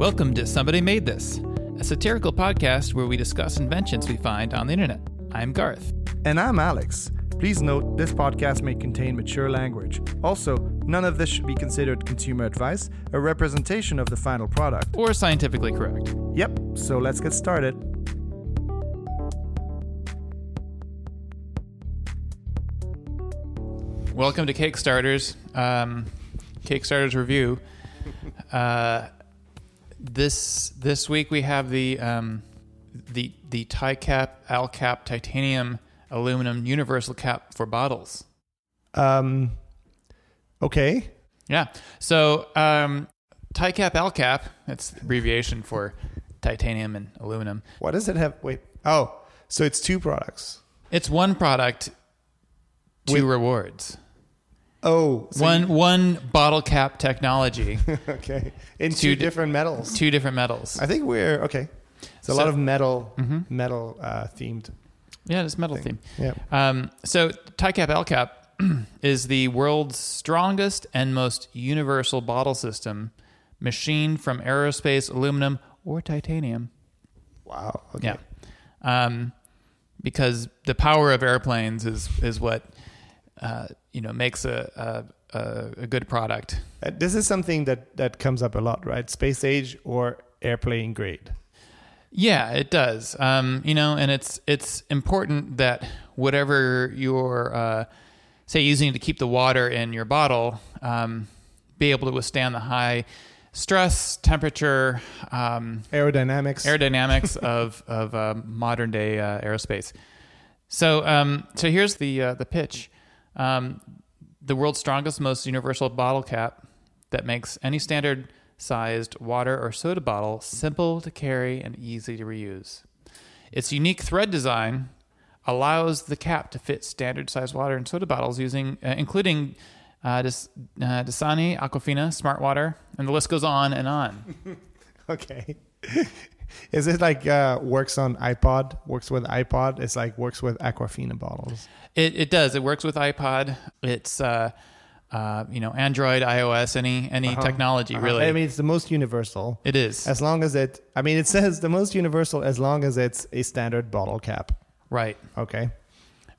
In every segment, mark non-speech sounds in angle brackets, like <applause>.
Welcome to Somebody Made This, a satirical podcast where we discuss inventions we find on the internet. I'm Garth. And I'm Alex. Please note this podcast may contain mature language. Also, none of this should be considered consumer advice, a representation of the final product. Or scientifically correct. Yep, so let's get started. Welcome to Cakestarters, um, Cakestarters review. Uh, this this week we have the um, the the TiCap AlCap titanium aluminum universal cap for bottles. Um, okay. Yeah. So um, TiCap AlCap, that's the abbreviation for titanium and aluminum. What does it have? Wait. Oh, so it's two products. It's one product, two rewards. Oh, so one one bottle cap technology, <laughs> okay. In Two two, di- different metals. two different metals. I think we're okay. It's a So- lot of metal, Mhm. metal uh, themed. Yeah, it's metal thing. theme. Yeah. Um, so TiCap AlCap <clears throat> is the world's strongest and most universal bottle system, machined from aerospace aluminum or titanium. Wow. Okay. Yeah, um, because the power of airplanes is is what uh, you know makes a a, a, good product. Uh, this is something that that comes up a lot, right? Space age or airplane grade. Yeah, it does. Um, you know, and it's it's important that whatever you're uh, say using to keep the water in your bottle, um, be able to withstand the high stress, temperature, um, Aerodynamics. aerodynamics <laughs> of of uh, modern day uh, aerospace. So um, so here's the uh, the pitch. Um, the world's strongest, most universal bottle cap that makes any standard sized water or soda bottle simple to carry and easy to reuse. Its unique thread design allows the cap to fit standard sized water and soda bottles using uh, including uh, uh, Dasani, Aquafina, Smart Water, and the list goes on and on. <laughs> Okay. Is it like uh, works on iPod? Works with iPod? It's like works with Aquafina bottles. It, it does. It works with iPod. It's uh, uh, you know Android, iOS, any any Uh-huh. technology Uh-huh. really. I mean, it's the most universal. it is As long as it, I mean, it says the most universal as long as it's a standard bottle cap. right. Okay.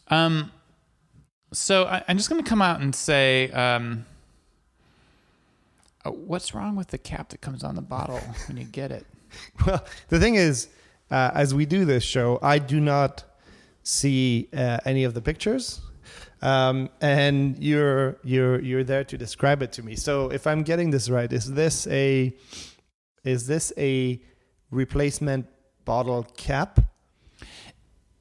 Um, so I, I'm just going to come out and say, um, uh, what's wrong with the cap that comes on the bottle when you get it? <laughs> Well, the thing is, uh, as we do this show, I do not see uh, any of the pictures, um, and you're you're you're there to describe it to me. So, if I'm getting this right, is this a is this a replacement bottle cap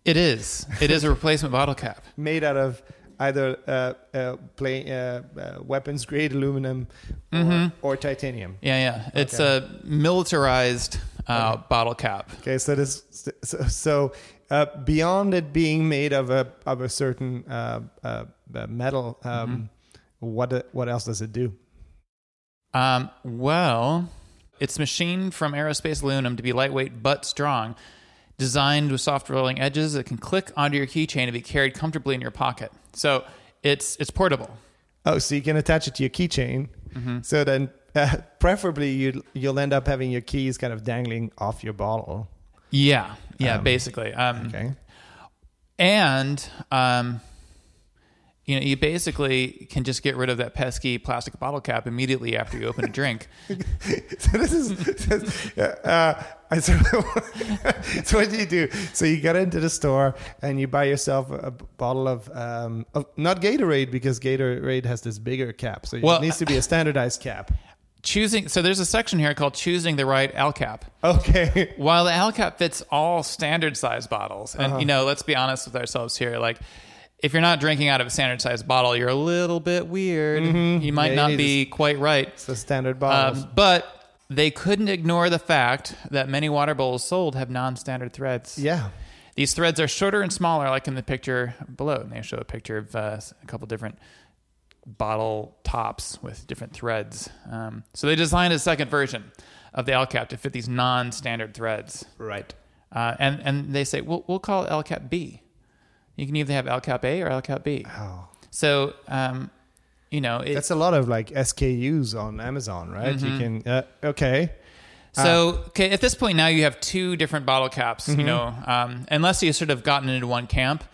It is. It is a replacement bottle cap. <laughs> made out of either uh, uh, play, uh, uh, weapons grade aluminum or, Mhm. or titanium? Yeah, yeah. It's Okay. a militarized uh, Okay. bottle cap. Okay, so this so, so uh, beyond it being made of a of a certain uh, uh, uh, metal, um, what what else does it do? Um, well, it's machined from aerospace aluminum to be lightweight but strong, designed with soft rolling edges that can click onto your keychain and be carried comfortably in your pocket. So it's it's portable. Oh, so you can attach it to your keychain. So then, uh, <laughs> preferably, you you'll end up having your keys kind of dangling off your bottle. Yeah, yeah, Um, basically. Um, Okay. And um, you know, you basically can just get rid of that pesky plastic bottle cap immediately after you open a drink. <laughs> so this is this, uh, <laughs> so, so what do you do so you get into the store and you buy yourself a, a bottle of, um, of not gatorade because gatorade has this bigger cap so Well, it needs to be a standardized cap Choosing so there's a section here called choosing the right AlCap. okay While the AlCap fits all standard size bottles, and Uh-huh. you know, let's be honest with ourselves here, like. If you're not drinking out of a standard sized bottle, you're a little bit weird. You might Yeah, not need be quite right. it's the standard bottle. Um, but they couldn't ignore the fact that many water bowls sold have non standard threads. yeah These threads are shorter and smaller, like in the picture below. And they show a picture of uh, a couple different bottle tops with different threads. Um, so they designed a second version of the AlCap to fit these non-standard threads. right Uh, and and they say we'll we'll call it AlCap B. You can either have AlCap A or AlCap B. oh So um, you know, it, That's a lot of like SKUs on Amazon, right? You Mhm. can uh, okay. So, okay, at this point now you have two different bottle caps. You know, um, unless you've sort of gotten into one camp,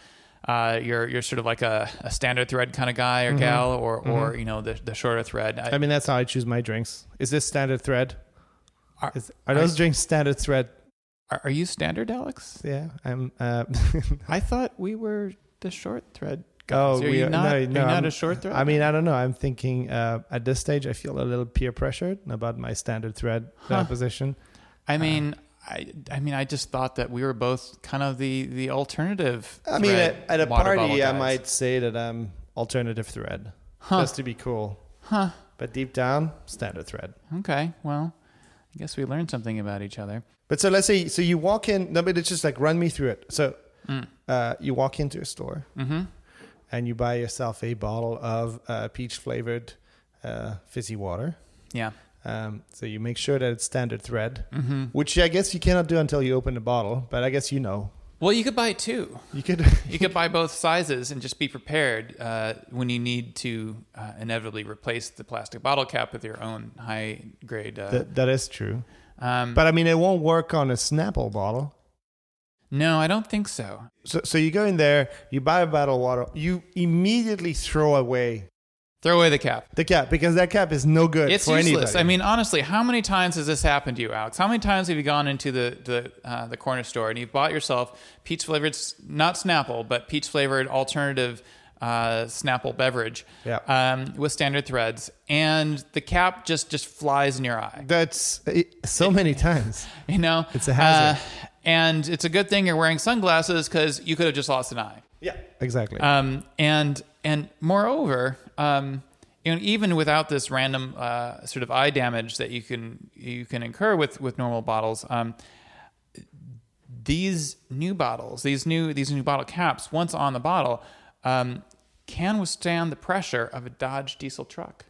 uh, you're you're sort of like a, a standard thread kind of guy or gal, or or you know the the shorter thread. I, I mean, that's how I choose my drinks. Is this standard thread? Are- Is, are those drinks standard thread? Are, are you standard, Alex? Yeah, I'm. Uh, <laughs> I thought we were the short thread. oh, are we you not? no, are you no, not a short thread? I mean, I don't know. I'm thinking uh, at this stage, I feel a little peer pressured about my standard thread uh, Huh. position. I mean, I, I mean, I just thought that we were both kind of the the alternative. I mean, at, at a party, I might say that I'm alternative thread, Huh. just to be cool. Huh. But deep down, standard thread. Okay. Well, I guess we learned something about each other. But so let's say, so you walk in. No, but it's just like run me through it. So Mm. uh, you walk into a store Mm-hmm. and you buy yourself a bottle of uh, peach flavored uh, fizzy water. Yeah. Um, so you make sure that it's standard thread, Mm-hmm. which I guess you cannot do until you open the bottle. But I guess you know Well, you could buy two. you could. <laughs> You could buy both sizes and just be prepared uh, when you need to uh, inevitably replace the plastic bottle cap with your own high grade. Uh, that, that is true. um, But I mean, it won't work on a Snapple bottle. no, I don't think so. So, so you go in there, you buy a bottle of water, you immediately throw away Throw away the cap. the cap because that cap is no good It's for useless. anybody. I mean, honestly, how many times has this happened to you, Alex? How many times have you gone into the the uh, the corner store and you've bought yourself peach flavored, not Snapple, but peach flavored alternative uh, Snapple beverage, Yeah. um, with standard threads, and the cap just just flies in your eye. that's it, so many <laughs> times. You know, It's a hazard. Uh, and it's a good thing you're wearing sunglasses because you could have just lost an eye. Yeah, exactly. Um, and and moreover, um, you know, even without this random uh, sort of eye damage that you can you can incur with with normal bottles, um, these new bottles, these new these new bottle caps, once on the bottle, um, can withstand the pressure of a Dodge diesel truck.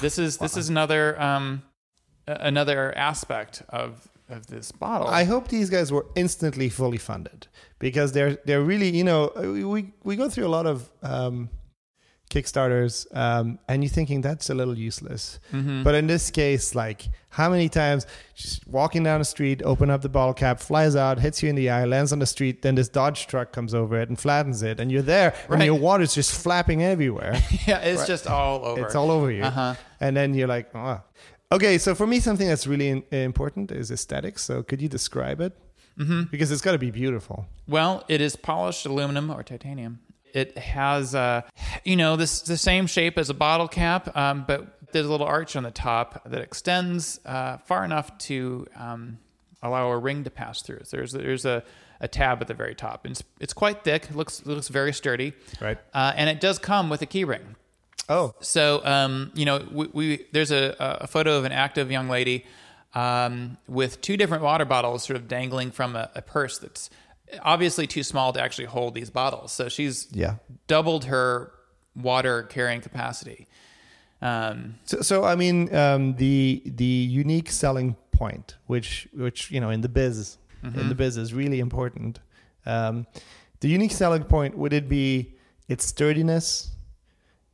This is this is another um, another aspect of of this bottle. I hope these guys were instantly fully funded because they're they're really you know we we go through a lot of um, Kickstarters um, and you're thinking that's a little useless, Mhm. but in this case, like how many times just walking down the street, open up the bottle cap, flies out, hits you in the eye, lands on the street, then this Dodge truck comes over it and flattens it, and you're there, and your water's just flapping everywhere. <laughs> yeah, it's Right. just all over. It's all over you. Uh-huh. And then you're like, oh. Okay, so for me, something that's really in, important is aesthetics. So could you describe it? Mm-hmm. Because it's got to be beautiful. Well, it is polished aluminum or titanium. It has, uh, you know, this the same shape as a bottle cap, um, but there's a little arch on the top that extends uh, far enough to um, allow a ring to pass through. So there's there's a, a tab at the very top. And it's it's quite thick. It looks it looks very sturdy, Right. uh, and it does come with a key ring. Oh, So, um, you know, we, we there's a, a photo of an active young lady um, with two different water bottles sort of dangling from a, a purse that's obviously too small to actually hold these bottles. So she's yeah. doubled her water carrying capacity. Um, So, so I mean, um, the the unique selling point, which which you know in the biz, in the biz is really important. Um, the unique selling point would it be its sturdiness,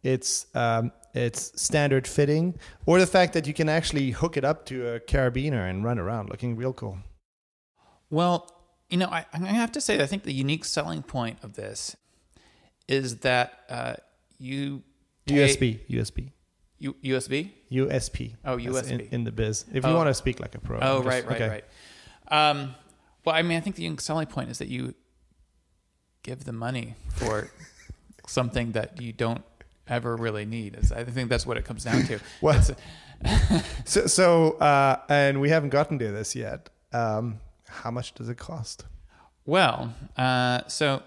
its um, its standard fitting, or the fact that you can actually hook it up to a carabiner and run around looking real cool. Well, you know, I, to have to say, I think the unique selling point of this is that uh, you USB, USB, U- USB. USP. Oh, That's in, USB. in the biz. If Oh. you want to speak like a pro. Oh, just- right, right, okay. right. Um, well, I mean, I think the unique selling point is that you give the money for <laughs> something that you don't ever really need. Is- I think that's what it comes down to. <laughs> Well- <laughs> So, so uh, and we haven't gotten to this yet. Um, how much does it cost? Well, uh, so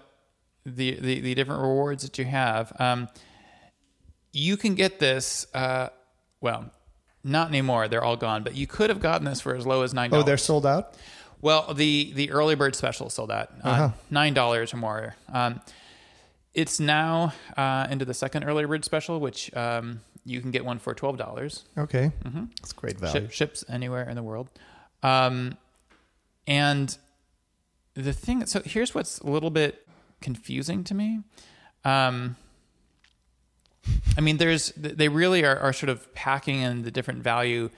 the, the the different rewards that you have, um, you can get this. Uh, well, not anymore; they're all gone. But you could have gotten this for as low as nine. dollars. Oh, they're sold out. Well, the the early bird special sold out uh, Uh-huh. nine dollars or more. Um, it's now uh, into the second early bird special, which um, you can get one for twelve dollars. Okay, Mm-hmm. that's great value. Ship, ships anywhere in the world. Um, and the thing, so here's what's a little bit confusing to me. Um, I mean, there's they really are, are sort of packing in the different value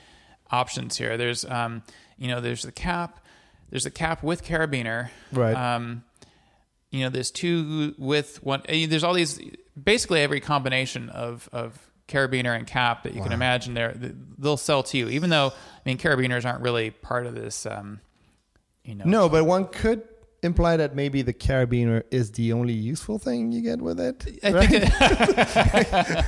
options here. There's um, you know, there's the cap, there's the cap with carabiner, Right. You know, there's two with one. eh, There's all these, basically every combination of of carabiner and cap that you can imagine. There, they'll sell to you. Even though, I mean, carabiners aren't really part of this. Um, you know, no, but one could imply that maybe the carabiner is the only useful thing you get with it. I right? think it,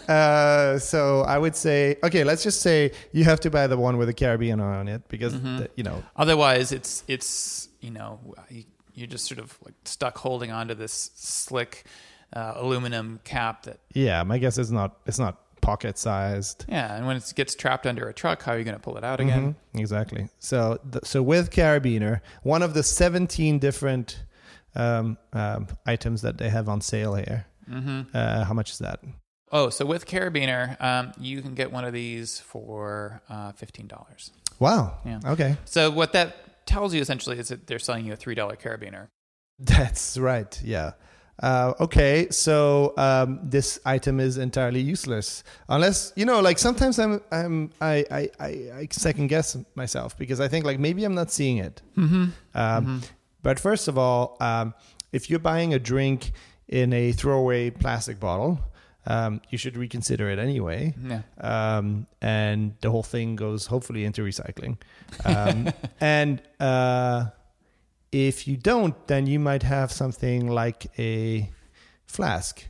<laughs> Uh, so I would say, okay, let's just say you have to buy the one with a carabiner on it because Mm-hmm. the- you know. otherwise, it's it's you know, you, you're just sort of like stuck holding onto this slick uh, aluminum cap that Yeah, my guess is not. It's not pocket sized. yeah, and when it gets trapped under a truck, how are you going to pull it out again? Mhm, exactly. So, th- so with carabiner, one of the 17 different um, um, items that they have on sale here. hmm Uh, how much is that? Oh, so with carabiner, um, you can get one of these for uh, fifteen dollars. Wow. Yeah. Okay. So what that tells you essentially is that they're selling you a three dollar carabiner. That's right. Yeah. Uh, okay, so um, this item is entirely useless unless you know. Like sometimes I'm, I'm, I, I, I, I second guess myself because I think like maybe I'm not seeing it. Mm-hmm. Um, But first of all, um, if you're buying a drink in a throwaway plastic bottle, um, you should reconsider it anyway. Yeah. Um, and the whole thing goes hopefully into recycling. Um, <laughs> and uh, if you don't, then you might have something like a flask.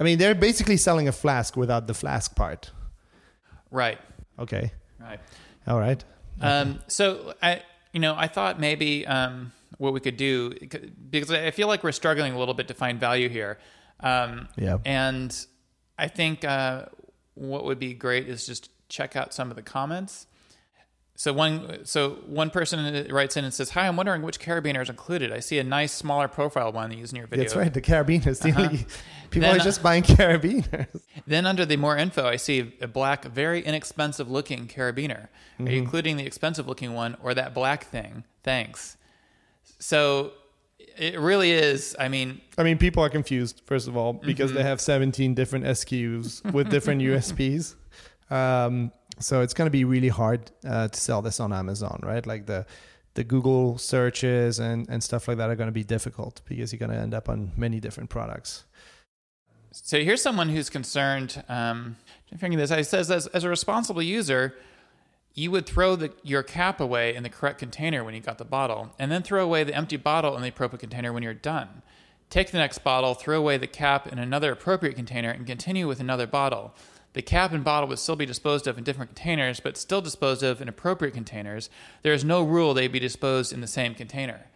I mean, they're basically selling a flask without the flask part. Right. Okay. Right. All right. Um, so I, you know, I thought maybe um, what we could do because I feel like we're struggling a little bit to find value here. Um, Yeah. And I think uh, what would be great is just check out some of the comments. So one, so one person writes in and says, "Hi, I'm wondering which carabiner is included. I see a nice smaller profile one that you use in your video. That's right. The carabiners. The Uh-huh. people Then- are just buying carabiners. Then under the more info, I see a black, very inexpensive looking carabiner. Are you including the expensive looking one or that black thing? Thanks. So it really is. I mean, I mean, people are confused, first of all, because Mm-hmm. they have 17 different SKUs with different <laughs> USPs. Um, so it's going to be really hard uh, to sell this on Amazon, right? Like the the Google searches and, and stuff like that are going to be difficult because you're going to end up on many different products. so here's someone who's concerned. Um, figuring this. He says, as, as a responsible user, you would throw the, your cap away in the correct container when you got the bottle, and then throw away the empty bottle in the appropriate container when you're done. Take the next bottle, throw away the cap in another appropriate container, and continue with another bottle. The cap and bottle would still be disposed of in different containers, but still disposed of in appropriate containers. There is no rule they be disposed in the same container.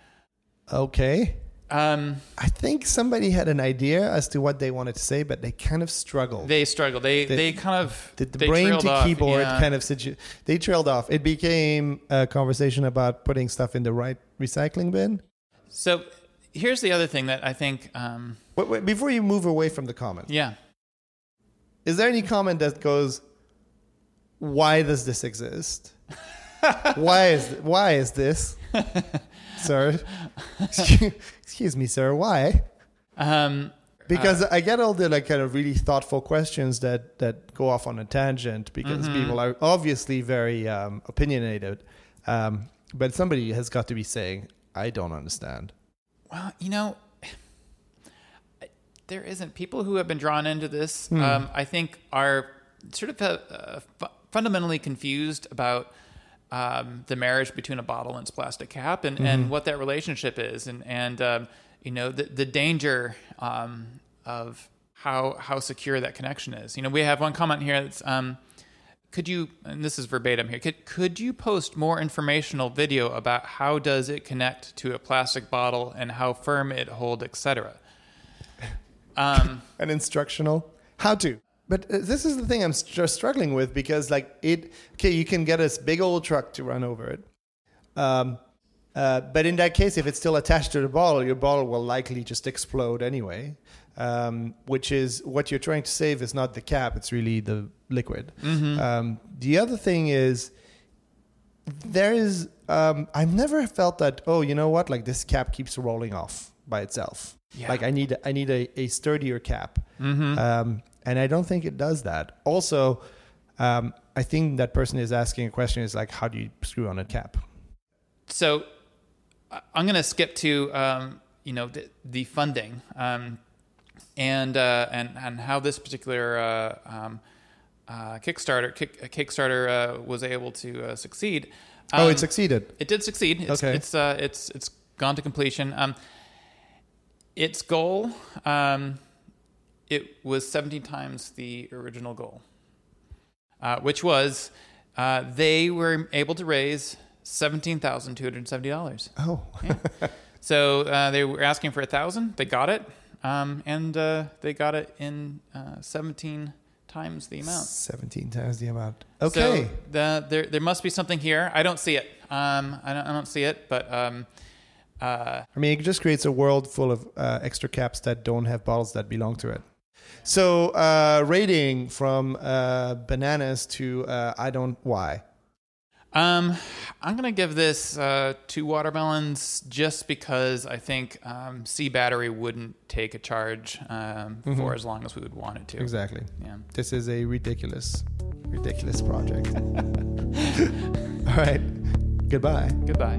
Okay. Um, I think somebody had an idea as to what they wanted to say, but they kind of struggled. they struggled. They The- they kind of the, the they brain to off. keyboard Yeah. kind of situ- they trailed off. It became a conversation about putting stuff in the right recycling bin. So here's the other thing that I think. Um, Wait, wait, before you move away from the comment, yeah. is there any comment that goes, "Why does this exist? <laughs> why is why is this, sir? Excuse, me, sir. Why?" Um, Because I get all the like kind of really thoughtful questions that that go off on a tangent because Mm-hmm. people are obviously very um, opinionated, um, but somebody has got to be saying, "I don't understand." Well, you know, there isn't people who have been drawn into this. Hmm. Um, I think are sort of uh, uh, fu- fundamentally confused about um, the marriage between a bottle and its plastic cap, and, Mm-hmm. and what that relationship is, and and um, you know the the danger um, of how how secure that connection is. You know, we have one comment here that's. Um, could you and this is verbatim here could, could you post more informational video about how does it connect to a plastic bottle and how firm it hold etc <laughs> um, an instructional how to but uh, this is the thing i'm str- struggling with because like it okay you can get this big old truck to run over it. Um, uh, but in that case if it's still attached to the bottle your bottle will likely just explode anyway um, which is what you're trying to save is not the cap it's really the liquid. Um, the other thing is there is um, i've never felt that oh you know what like this cap keeps rolling off by itself. Yeah. like i need i need a, a sturdier cap. Mm-hmm. um, and i don't think it does that also Um, I think that person is asking a question is like, how do you screw on a cap? So I'm going to skip to um, you know the, the funding um, and uh, and and how this particular uh, um, uh, Kickstarter kick, Kickstarter uh, was able to uh, succeed. oh, Um, it succeeded. It did succeed. It's, Okay. It's uh, it's it's gone to completion. Um, its goal, um, it was 17 times the original goal, uh, which was uh, they were able to raise seventeen thousand two hundred seventy dollars. Oh, So uh, they were asking for a thousand. They got it, um, and uh, they got it in uh, 17 times the amount. 17 times the amount. So Okay. the, there, there must be something here. I don't see it. Um, I don't, I don't see it, but um, uh, I mean, it just creates a world full of uh, extra caps that don't have bottles that belong to it. So, uh, rating from uh, bananas to uh, I don't why. um, I'm gonna give this uh, two watermelons just because I think um, C battery wouldn't take a charge um, Mhm. for as long as we would want it to. Exactly. Yeah. This is a ridiculous, ridiculous project. <laughs> All right. Goodbye. Goodbye.